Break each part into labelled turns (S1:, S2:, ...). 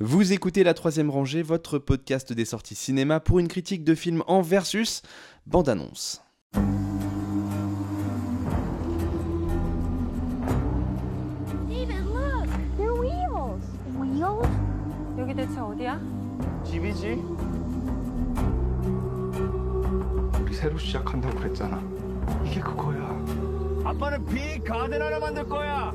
S1: Vous écoutez La Troisième Rangée, votre podcast des sorties cinéma pour une critique de film en versus bande-annonce.
S2: David, look! They're wheels! Wheels?
S3: 여기 대체 어디야?
S4: 집이지. 우리 새로 시작한다고 그랬잖아. 이게 그거야. 아빠는 빅 가든 하나 만들 거야.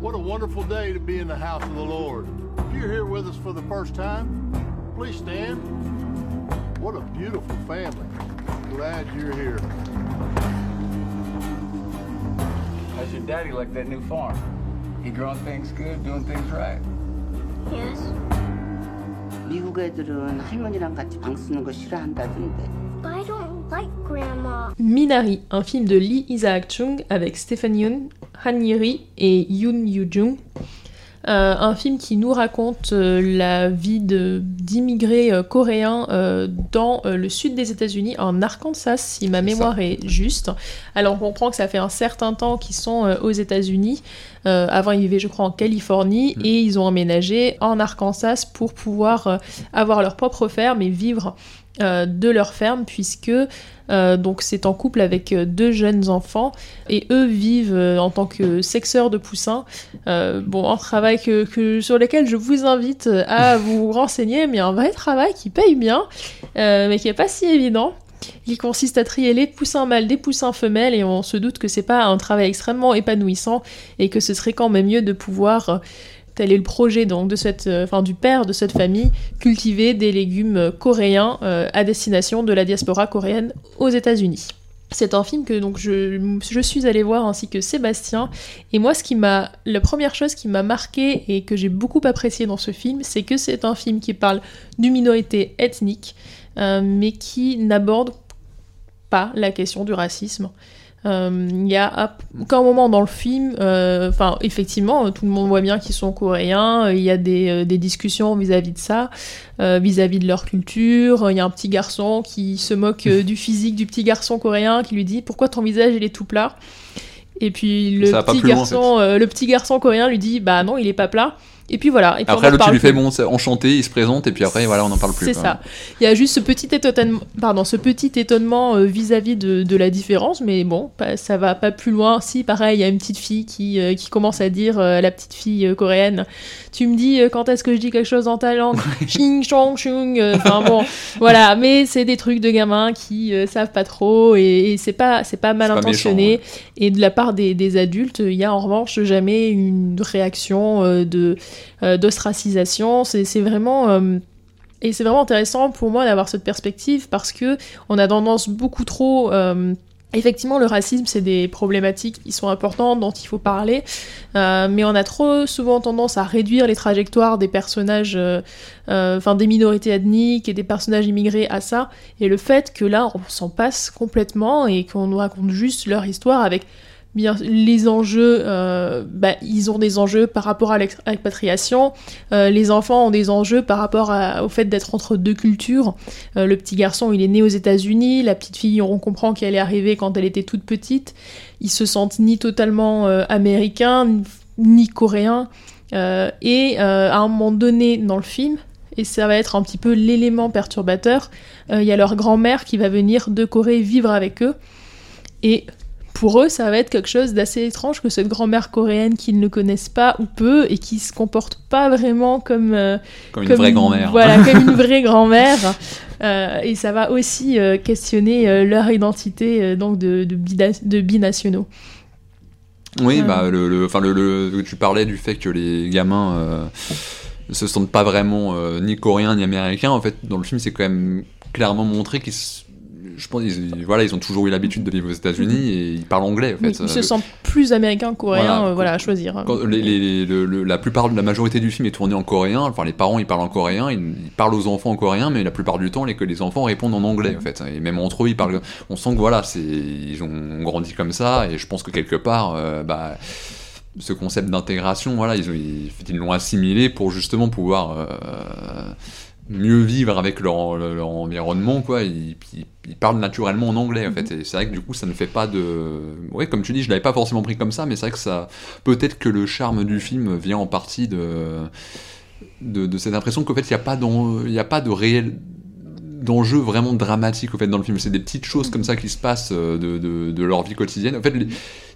S5: What a wonderful day to be in the house of the Lord. If you're here with us for the first time, please stand. What a beautiful family. Glad you're here.
S4: How's your daddy like that new farm? He growing things good, doing things right.
S2: Yes.
S6: 미국 애들은 할머니랑 같이 방 쓰는 거 싫어한다던데.
S2: Like Grandma.
S7: Minari, un film de Lee Isaac Chung avec Stephen Yeun, Han Yiri et Yoon Yoo Jung. Euh, un film qui nous raconte euh, la vie d'immigrés euh, coréens euh, dans euh, le sud des États-Unis, en Arkansas, si ma mémoire est juste. Alors on comprend que ça fait un certain temps qu'ils sont euh, aux États-Unis. Euh, avant, ils vivaient, je crois, en Californie et ils ont emménagé en Arkansas pour pouvoir euh, avoir leur propre ferme et vivre euh, de leur ferme, puisque euh, donc c'est en couple avec euh, deux jeunes enfants et eux vivent euh, en tant que sexeurs de poussins. Bon, un travail que, que- sur lequel je vous invite à vous renseigner, mais un vrai travail qui paye bien, mais qui est pas si évident. Il consiste à trier les poussins mâles des poussins femelles et on se doute que c'est pas un travail extrêmement épanouissant et que ce serait quand même mieux de pouvoir tel est le projet donc de cette, euh, enfin du père de cette famille, cultiver des légumes euh, coréens euh, à destination de la diaspora coréenne aux États-Unis. C'est un film que donc je, suis allée voir ainsi que Sébastien et moi ce qui m'a la première chose qui m'a marqué et que j'ai beaucoup apprécié dans ce film c'est que c'est un film qui parle d'une minorité ethnique mais qui n'aborde pas la question du racisme. Euh, Il y a à aucun moment dans le film, euh, enfin effectivement, tout le monde voit bien qu'ils sont coréens. euh, Il y a des, euh, des discussions vis-à-vis de ça, euh, vis-à-vis de leur culture. Il y a un petit garçon qui se moque du physique du petit garçon coréen, qui lui dit pourquoi ton visage il est tout plat? Et puis le petit
S8: plus loin, en
S7: garçon, euh, le petit garçon coréen lui dit bah non il est pas plat. Et puis voilà. Et puis
S8: Après, l'autre, tu lui fais bon, enchanté, il se présente, et puis après, voilà, on n'en parle plus.
S7: C'est ça. Il y a juste ce petit étonnement, pardon, ce petit étonnement euh, vis-à-vis de, de la différence, mais bon, ça va pas plus loin. Si, pareil, il y a une petite fille qui, euh, qui commence à dire euh, à la petite fille coréenne, tu me dis quand est-ce que je dis quelque chose dans ta langue, ching chong chung. Enfin bon, voilà. Mais c'est des trucs de gamins qui euh, savent pas trop et, et c'est pas c'est pas mal
S8: pas
S7: intentionné. Et de la part des, des adultes, il y a en revanche jamais une réaction euh, de d'ostracisation. C'est vraiment euh, et c'est vraiment intéressant pour moi d'avoir cette perspective parce que on a tendance beaucoup trop. euh, Effectivement, le racisme, c'est des problématiques qui sont importantes, dont il faut parler, euh, mais on a trop souvent tendance à réduire les trajectoires des personnages, euh, euh, enfin des minorités ethniques et des personnages immigrés à ça, et le fait que là, on s'en passe complètement et qu'on nous raconte juste leur histoire avec les enjeux, euh, bah, ils ont des enjeux par rapport à l'ex- à l'expatriation, euh, les enfants ont des enjeux par rapport au fait d'être entre deux cultures. Euh, le petit garçon, il est né aux États-Unis, la petite fille, on comprend qu'elle est arrivée quand elle était toute petite. Ils se sentent ni totalement américains, ni coréens. Et à un moment donné dans le film, et ça va être un petit peu l'élément perturbateur, il y a leur grand-mère qui va venir de Corée vivre avec eux. Et pour eux, ça va être quelque chose d'assez étrange que cette grand-mère coréenne qu'ils ne connaissent pas ou peu et qui se comporte pas vraiment comme euh,
S8: Comme une vraie grand-mère.
S7: Voilà, comme une vraie grand-mère. Euh, et ça va aussi euh, questionner leur identité donc de, de, bida- de binationaux.
S8: Oui, bah, le, le- enfin, le, le- tu parlais du fait que les gamins euh, se sentent pas vraiment ni coréens ni américains. En fait, dans le film, c'est quand même clairement montré qu'ils, je pense, ils, voilà, ils ont toujours eu l'habitude de vivre aux États-Unis et ils parlent anglais. En fait.
S7: Oui, ils se
S8: Euh,
S7: sentent plus américains que coréens,
S8: Voilà.
S7: euh, voilà, à choisir.
S8: Quand les- les- le- le- la plupart, la majorité du film est tournée en coréen. Enfin, les parents ils parlent en coréen, ils, ils parlent aux enfants en coréen, mais la plupart du temps, les, les enfants répondent en anglais en fait. Et même entre eux, ils parlent. On sent que voilà, c'est ils ont grandi comme ça, et je pense que quelque part, euh, bah, ce concept d'intégration, voilà, ils ont- ils ils l'ont assimilé pour justement pouvoir euh, mieux vivre avec leur, leur environnement, quoi. Ils, ils- ils parlent naturellement en anglais, en fait. Et c'est vrai que du coup, ça ne fait pas de. Ouais, comme tu dis, je l'avais pas forcément pris comme ça, mais c'est vrai que ça. Peut-être que le charme du film vient en partie de de, de cette impression qu'en fait, il n'y a, pas d'en- il y a pas de réel d'enjeux vraiment dramatiques au fait dans le film. C'est des petites choses comme ça qui se passent euh, de, de, de leur vie quotidienne. En fait les-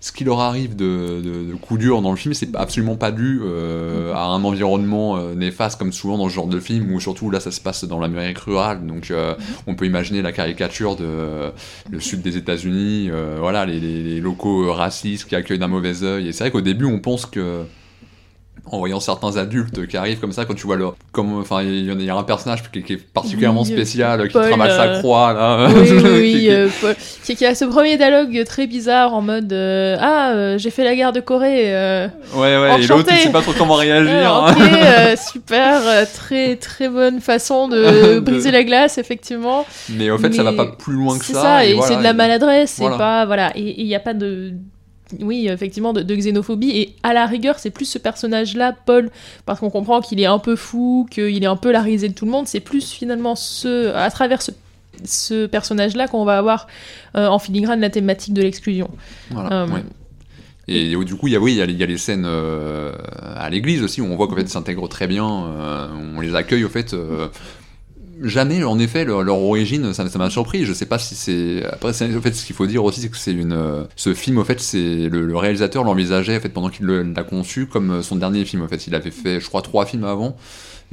S8: ce qui leur arrive de, de, coup dur dans le film c'est absolument pas dû euh, à un environnement euh, néfaste comme souvent dans ce genre de film où surtout là ça se passe dans l'Amérique rurale. Donc euh, on peut imaginer la caricature de le sud des États-Unis voilà les, les- les locaux racistes qui accueillent d'un mauvais œil. Et c'est vrai qu'au début on pense que en voyant certains adultes qui arrivent comme ça, quand tu vois leur. Comme, enfin, il y y a un personnage qui, qui est particulièrement
S7: Oui,
S8: spécial, qui
S7: Paul,
S8: trimballe sa
S7: euh,
S8: croix, là.
S7: Oui, oui,
S8: Qui-
S7: oui.
S8: qui-
S7: euh, Paul- qui, qui a ce premier dialogue très bizarre en mode euh, Ah, euh, j'ai fait la guerre de Corée. euh,
S8: Ouais, ouais, et l'autre, il sait pas trop comment réagir.
S7: euh, ok, euh, super, euh, très très bonne façon de
S8: De-
S7: briser la glace, effectivement.
S8: Mais au fait, ça va
S7: Mais
S8: pas plus loin que
S7: C'est
S8: ça.
S7: ça, et,
S8: voilà,
S7: c'est de la maladresse,
S8: voilà.
S7: pas. Voilà, et il n'y a pas de. Oui, effectivement, de, de xénophobie. Et à la rigueur, c'est plus ce personnage-là, Paul, parce qu'on comprend qu'il est un peu fou, qu'il est un peu la risée de tout le monde. C'est plus finalement ce, à travers ce, ce personnage-là qu'on va avoir euh, en filigrane la thématique de l'exclusion.
S8: Voilà,
S7: Euh,
S8: ouais. Et du coup, il y a, oui, il y a, il y a les scènes euh, à l'église aussi où on voit qu'en fait, ils s'intègrent très bien. euh, on les accueille, au fait. euh, jamais, en effet, leur, origine, ça m'a surpris. Je sais pas si c'est. Après, en fait, ce qu'il faut dire aussi, c'est que c'est une. euh, Ce film, au fait, c'est le, le réalisateur l'envisageait, en fait, pendant qu'il l'a conçu, comme son dernier film. En fait, il avait fait, je crois, trois films avant.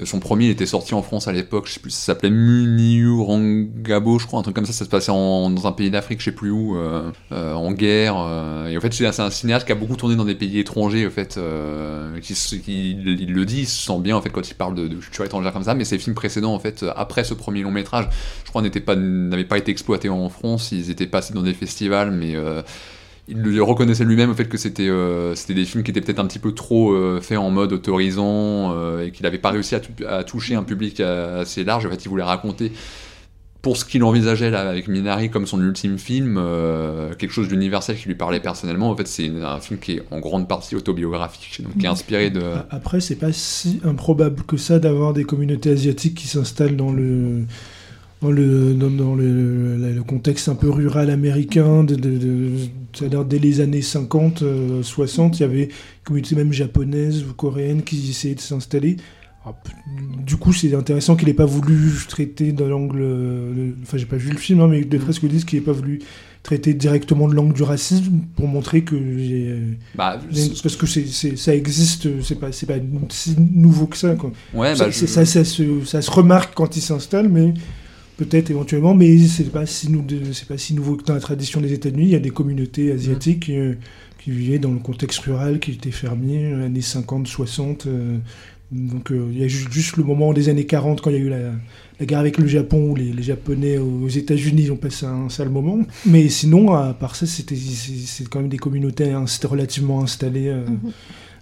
S8: Euh, Son premier, était sorti en France à l'époque, je sais plus, ça s'appelait Muniurangabo, je crois, un truc comme ça, ça se passait en- dans un pays d'Afrique, je sais plus où, euh, euh, en guerre. euh, et en fait, c'est un cinéaste qui a beaucoup tourné dans des pays étrangers, en fait, euh, qui, qui- il, le dit, il se sent bien, en fait, quand il parle de, culture étrangère comme ça, mais ses films précédents, en fait, après ce premier long métrage, je crois, n'étaient pas, n'avaient pas été exploités en France, ils étaient passés dans des festivals, mais... il reconnaissait lui-même au fait que c'était euh, c'était des films qui étaient peut-être un petit peu trop euh, faits en mode autorisant euh, et qu'il n'avait pas réussi à, tou- à toucher un public assez large. En fait, il voulait raconter pour ce qu'il envisageait là avec Minari comme son ultime film, quelque chose d'universel qui lui parlait personnellement. En fait, c'est un film qui est en grande partie autobiographique, donc qui est inspiré de.
S9: Après, c'est pas si improbable que ça d'avoir des communautés asiatiques qui s'installent dans le dans le dans, dans le, le- le contexte un peu rural américain. De, de, de- c'est-à-dire dès les années 50, euh, 60, il y avait des communautés même japonaises ou coréennes qui essayaient de s'installer. P- Du coup, c'est intéressant qu'il n'ait pas voulu traiter de l'angle. le- Enfin, j'ai pas vu le film, hein, mais des presque disent qu'il n'ait pas voulu traiter directement de l'angle du racisme pour montrer que euh,
S8: Bah,
S9: parce que ça existe, c'est pas, pas si nouveau que ça. Quoi.
S8: Ouais,
S9: ça,
S8: bah, je-
S9: ça, ça se, ça se remarque quand il s'installe, mais peut-être éventuellement, mais c'est pas si c'est pas si nouveau que dans la tradition des États-Unis. Il y a des communautés asiatiques euh, qui vivaient dans le contexte rural, qui étaient fermiers, euh, années 50, 60. euh, donc euh, il y a ju- juste le moment des années 40 quand il y a eu la, la guerre avec le Japon où les, les Japonais aux États-Unis ont passé un sale moment. Mais sinon, à part ça, c'était c'est, quand même des communautés inst- relativement installées. euh,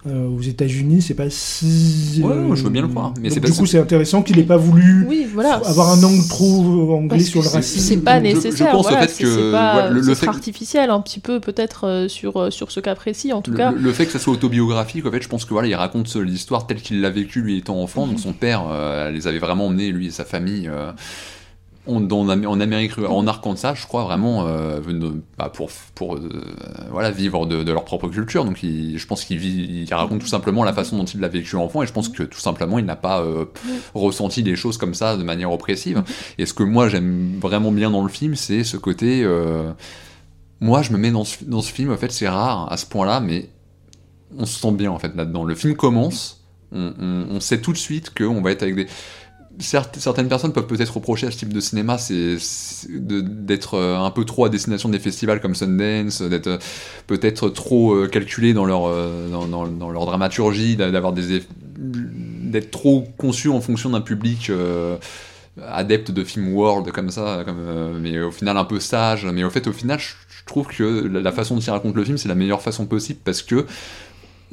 S9: euh, aux États-Unis, c'est pas si.
S8: Ouais,
S9: euh,
S8: je veux bien le croire, mais
S9: donc
S8: c'est
S9: du coup, c'est intéressant qu'il ait pas voulu
S7: Oui, voilà.
S9: avoir un angle trop anglais
S7: Parce
S9: sur le racisme.
S7: C'est pas
S8: Je- je
S7: nécessaire.
S8: pense au
S7: voilà,
S8: fait
S7: c'est-
S8: que,
S7: pas,
S8: le- fait que-
S7: artificiel un petit peu peut-être euh, sur, euh, sur ce cas précis en tout
S8: le,
S7: cas.
S8: le- le fait que ça soit autobiographique, en fait, je pense que voilà, il raconte l'histoire telle qu'il l'a vécue lui étant enfant.
S7: Mhm.
S8: Donc son père euh, les avait vraiment emmenés, lui et sa famille, en, dans- en Amérique, en Arkansas, je crois vraiment, euh, bah, pour euh, vivre de, leur propre culture. Donc je pense qu'il raconte tout simplement la façon dont il l'a vécu enfant, et je pense que tout simplement il n'a pas euh, ressenti des choses comme ça de manière oppressive. Et ce que moi j'aime vraiment bien dans le film, c'est ce côté. moi, je me mets dans ce, film, en fait, c'est rare à ce point-là, mais on se sent bien, en fait, là-dedans. Le film commence, on, on- on sait tout de suite qu'on va être avec des... Certaines personnes peuvent peut-être reprocher à ce type de cinéma d'être euh, un peu trop à destination des festivals comme Sundance, d'être euh, peut-être trop euh, calculé dans leur, dramaturgie, d'a- d'avoir des d'être trop conçu en fonction d'un public adepte de film world comme ça, mais au final un peu sage. Mais au fait, au final, je, trouve que la, la façon dont il raconte le film, c'est la meilleure façon possible parce que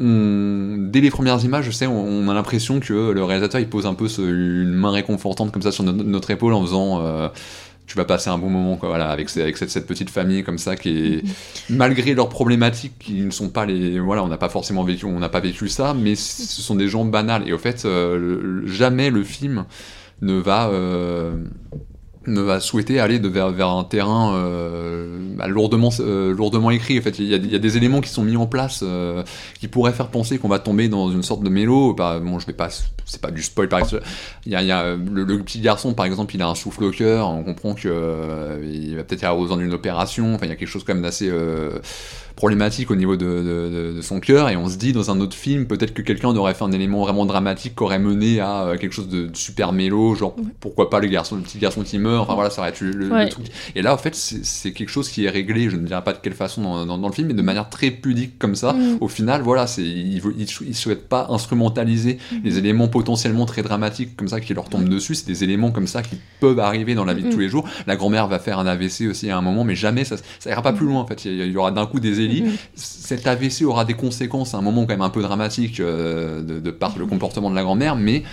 S8: on- dès les premières images, je sais, on, on a l'impression que le réalisateur il pose un peu ce- une main réconfortante comme ça sur no- notre épaule en faisant. euh, tu vas passer un bon moment quoi, voilà, avec, cette, cette petite famille comme ça qui est malgré leurs problématiques qui ne sont pas les voilà on n'a pas forcément vécu on n'a pas vécu ça mais ce sont des gens banals et au fait euh, jamais le film ne va euh, ne va souhaiter aller de, vers, vers un terrain euh, bah, lourdement, euh, lourdement écrit. En fait, il y, a, il y a des éléments qui sont mis en place euh, qui pourraient faire penser qu'on va tomber dans une sorte de mélo. Bah, bon, je vais pas, c'est pas du spoil par exemple. Il y a, il y a, le, le petit garçon, par exemple, il a un souffle au cœur. On comprend que il va peut-être avoir besoin d'une opération. Enfin, il y a quelque chose quand même d'assez problématique au niveau de, de, son cœur et on se dit dans un autre film peut-être que quelqu'un aurait fait un élément vraiment dramatique qui aurait mené à quelque chose de super mélo genre pourquoi pas le garçon le petit garçon qui meurt enfin voilà ça aurait été le, le truc. Et là en fait c'est quelque chose qui est réglé. Je ne dirais pas de quelle façon dans, dans- dans le film mais de manière très pudique comme ça.
S7: Mm.
S8: au final voilà c'est il, veut- il, il souhaite pas instrumentaliser les éléments potentiellement très dramatiques comme ça qui leur tombent dessus. C'est des éléments comme ça qui peuvent arriver dans la vie de
S7: Mm.
S8: tous les jours. La grand-mère va faire un AVC aussi à un moment mais jamais ça, ça ira pas plus loin en fait. Il y, il y aura d'un coup des élis
S7: Mm.
S8: cet AVC aura des conséquences à un moment quand même un peu dramatique euh, de, de par le comportement de la grand-mère, mais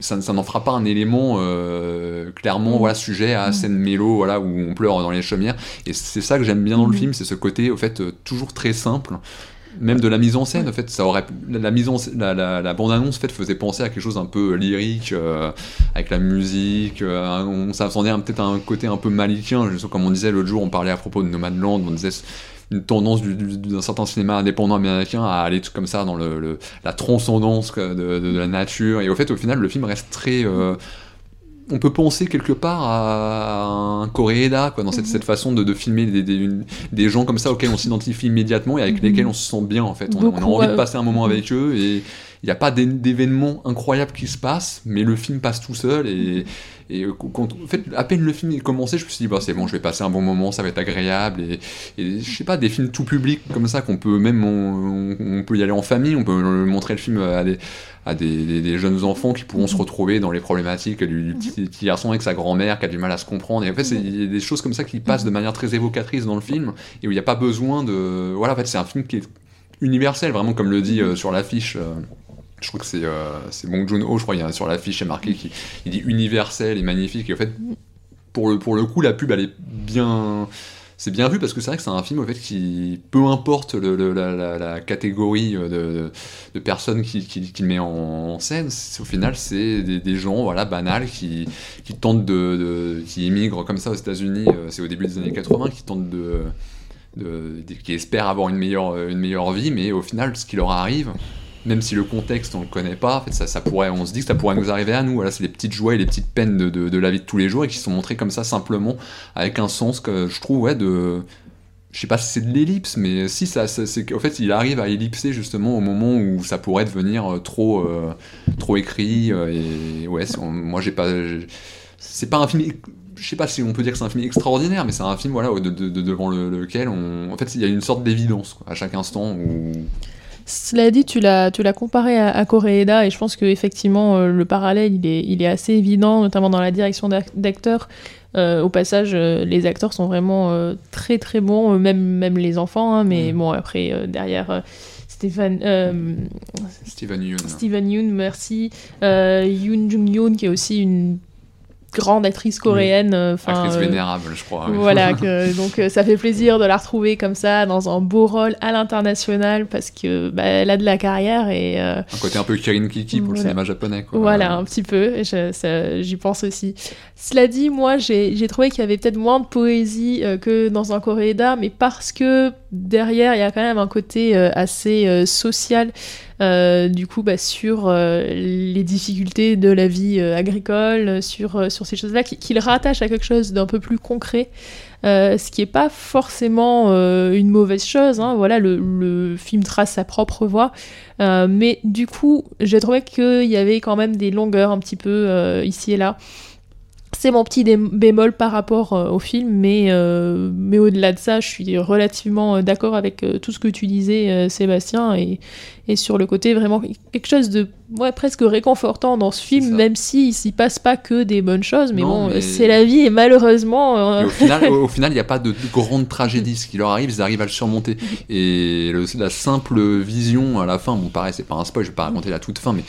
S8: ça, ça n'en fera pas un élément euh, clairement voilà sujet à scène mélo voilà où on pleure dans les chaumières. Et c'est ça que j'aime bien dans le film c'est ce côté au fait euh, toujours très simple. Même de la mise en scène, en fait, ça aurait la, mise en la, la, la bande-annonce en fait faisait penser à quelque chose un peu lyrique euh, avec la musique. euh, on s'attendait peut-être à un côté un peu malikien. Je sais, comme on disait l'autre jour, on parlait à propos de Nomadland, on disait une tendance du- du- d'un certain cinéma indépendant américain à aller tout comme ça dans le, le- la transcendance de, de- de la nature. Et au fait, au final, le film reste très. euh, on peut penser quelque part à un Koreeda, quoi, dans cette, cette façon de, de filmer des, des, une- des gens comme ça auxquels on s'identifie immédiatement et avec
S7: Mhm.
S8: lesquels on se sent bien en fait. On, on a envie de passer un moment avec eux et il n'y a pas d'é- d'événements incroyables qui se passent, mais le film passe tout seul et, euh, en fait, à peine le film est commencé, je me suis dit, bah, c'est bon, je vais passer un bon moment, ça va être agréable. Et, et je sais pas, des films tout public comme ça, qu'on peut même, on, peut y aller en famille, on peut montrer le film à des, jeunes enfants qui pourront se retrouver dans les problématiques du, petit, garçon avec sa grand-mère qui a du mal à se comprendre. Et en fait, il y a des choses comme ça qui passent de manière très évocatrice dans le film et où il n'y a pas besoin de. Voilà, en fait, c'est un film qui est universel, vraiment comme le dit euh, sur l'affiche. euh, je crois que c'est euh, c'est Bong Joon-ho, je crois, il y a sur l'affiche, c'est marqué qu'il il dit universel et magnifique. Et en fait, pour le, pour le coup, la pub, elle est bien. C'est bien vu parce que c'est vrai que c'est un film au fait qui, peu importe la, catégorie euh, de, de, personnes qui, qui, met en, scène, au final c'est des, des gens voilà banals qui, qui tentent de, qui immigrent comme ça aux États-Unis, euh, c'est au début des années 80, qui tentent de- qui espèrent avoir une meilleure une meilleure vie, mais au final ce qui leur arrive, même si le contexte on le connaît pas, en fait, ça, pourrait, on se dit que ça pourrait nous arriver à nous. Voilà, c'est les petites joies et les petites peines de, de, la vie de tous les jours et qui sont montrées comme ça simplement avec un sens que je trouve ouais de je sais pas si c'est de l'ellipse, mais si ça, c'est qu'en fait il arrive à ellipser justement au moment où ça pourrait devenir euh, trop euh, trop écrit euh, et ouais moi j'ai pas c'est pas un film je sais pas si on peut dire que c'est un film extraordinaire mais c'est un film voilà de, de- de- devant le- lequel en fait il y a une sorte d'évidence à chaque instant où
S7: Cela dit, tu l'as, tu l'as comparé à, à Koreeda et je pense que effectivement euh, le parallèle il est, il est assez évident, notamment dans la direction d'ac- d'acteurs. Euh, au passage, euh, les acteurs sont vraiment euh, très très bons, euh, même, même les enfants, hein, mais
S8: Mm.
S7: bon après euh, derrière euh, Stéphane, euh,
S8: Steven Yeun
S7: Steven Yeun, merci, euh, Yoon Jung Yoon qui est aussi une grande actrice coréenne. euh, enfin,
S8: actrice
S7: euh,
S8: vénérable je crois
S7: voilà, que- donc euh, ça fait plaisir de la retrouver comme ça dans un beau rôle à l'international parce que bah, elle a de la carrière et
S8: un côté un peu Kirin Kiki pour le cinéma japonais quoi.
S7: voilà un petit peu. J'y pense aussi. Cela dit, moi j'ai trouvé qu'il y avait peut-être moins de poésie que dans un Coréda, mais parce que derrière il y a quand même un côté assez social. Euh, du coup, bah, sur euh, les difficultés de la vie euh, agricole, sur, ces choses-là, qui, qui le rattache à quelque chose d'un peu plus concret. Ce qui n'est pas forcément une mauvaise chose. hein. Voilà, le, film trace sa propre voie. Mais du coup, j'ai trouvé qu'il y avait quand même des longueurs un petit peu ici et là. C'est mon petit bémol par rapport euh, au film, mais, euh, mais au-delà de ça, je suis relativement euh, d'accord avec tout ce que tu disais, Sébastien, et, et sur le côté vraiment quelque chose de ouais, presque réconfortant dans ce film, même s'il ne s'y passe pas que des bonnes choses, mais
S8: Non,
S7: bon,
S8: mais-
S7: c'est la vie, et malheureusement... euh,
S8: Et au final, au, au final, il n'y a pas de, de grande tragédie. Ce qui leur arrive, ils arrivent à le surmonter. Et le- la simple vision à la fin, bon, pareil, c'est pas un spoil, je vais pas raconter la toute fin, mais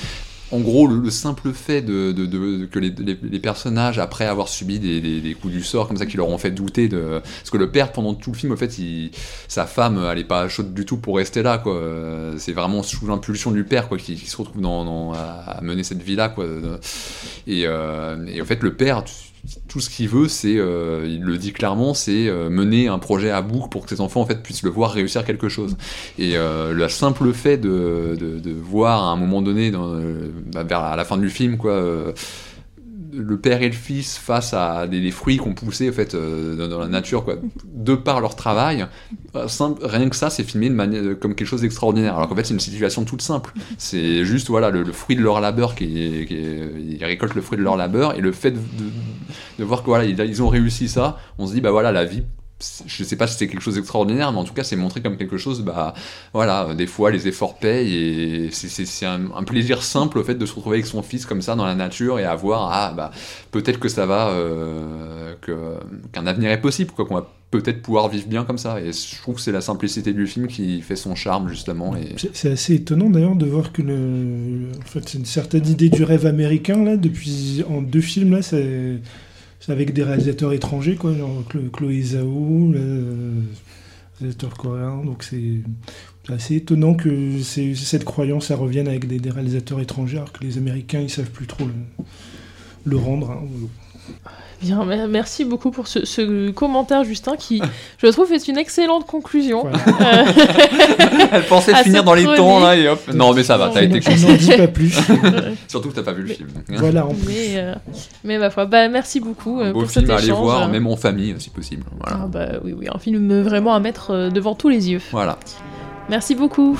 S8: en gros, le, le simple fait de, de- de- de- que les, les- les personnages, après avoir subi des, des- des coups du sort comme ça, qui leur ont fait douter de. Parce que le père, pendant tout le film, au fait, il- sa femme, elle est pas chaude du tout pour rester là, quoi. C'est vraiment sous l'impulsion du père, quoi, qui, qui se retrouve dans, dans- à, à mener cette vie-là, quoi. Et, euh, et en fait, le père, tout ce qu'il veut, c'est, euh, il le dit clairement, c'est euh, mener un projet à bout pour que ses enfants en fait puissent le voir réussir quelque chose. Et le simple fait de, voir à un moment donné, bah, vers la fin du film, quoi. Euh, le père et le fils face à des, fruits qu'on poussait en fait euh, dans, la nature quoi. De par leur travail euh, rien que ça c'est filmé de manière comme quelque chose d'extraordinaire. Alors qu'en fait c'est une situation toute simple. C'est juste voilà le, fruit de leur labeur qui, qui ils récoltent le fruit de leur labeur et le fait de, de, voir que voilà ils, ils ont réussi ça on se dit bah voilà la vie je sais pas si c'est quelque chose d'extraordinaire, mais en tout cas, c'est montré comme quelque chose, bah voilà, des fois les efforts payent et c'est- un, plaisir simple au fait de se retrouver avec son fils comme ça dans la nature et à voir, ah bah peut-être que ça va, euh, qu'un avenir est possible, quoi, qu'on va peut-être pouvoir vivre bien comme ça. Et je trouve que c'est la simplicité du film qui fait son charme justement.
S9: C'est- assez étonnant d'ailleurs de voir que le, en fait, une certaine idée du rêve américain là depuis en deux films là, avec des réalisateurs étrangers quoi, genre Chlo- Chloé Zhao, réalisateur coréen, donc c'est assez étonnant que cette croyance revienne avec des, réalisateurs étrangers alors que les Américains ils savent plus trop le, le rendre. hein.
S7: Bien, mer- merci beaucoup pour ce, ce commentaire, Justin, qui, je trouve, est une excellente conclusion. Euh,
S8: Elle pensait finir dans les temps là et hop. Non mais ça va, t'as été concis.
S9: n'en dis pas plus.
S8: Surtout que t'as pas vu le film.
S9: voilà, en plus.
S7: mais, euh, mais ma foi, bah, merci beaucoup euh,
S8: Un beau
S7: pour
S8: film
S7: cet
S8: à aller voir, même en famille si possible. Voilà.
S7: Ah bah oui, oui, un film vraiment à mettre euh, devant tous les yeux.
S8: Voilà.
S7: Merci beaucoup.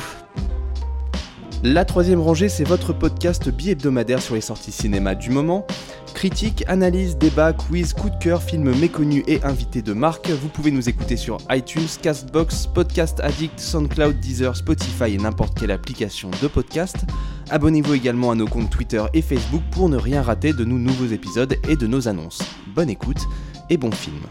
S1: La troisième rangée, c'est votre podcast bi-hebdomadaire sur les sorties cinéma du moment. Critique, analyse, débat, quiz, coup de cœur, films méconnus et invités de marque. Vous pouvez nous écouter sur iTunes, Castbox, Podcast Addict, SoundCloud, Deezer, Spotify et n'importe quelle application de podcast. Abonnez-vous également à nos comptes Twitter et Facebook pour ne rien rater de nos nouveaux épisodes et de nos annonces. Bonne écoute et bon film.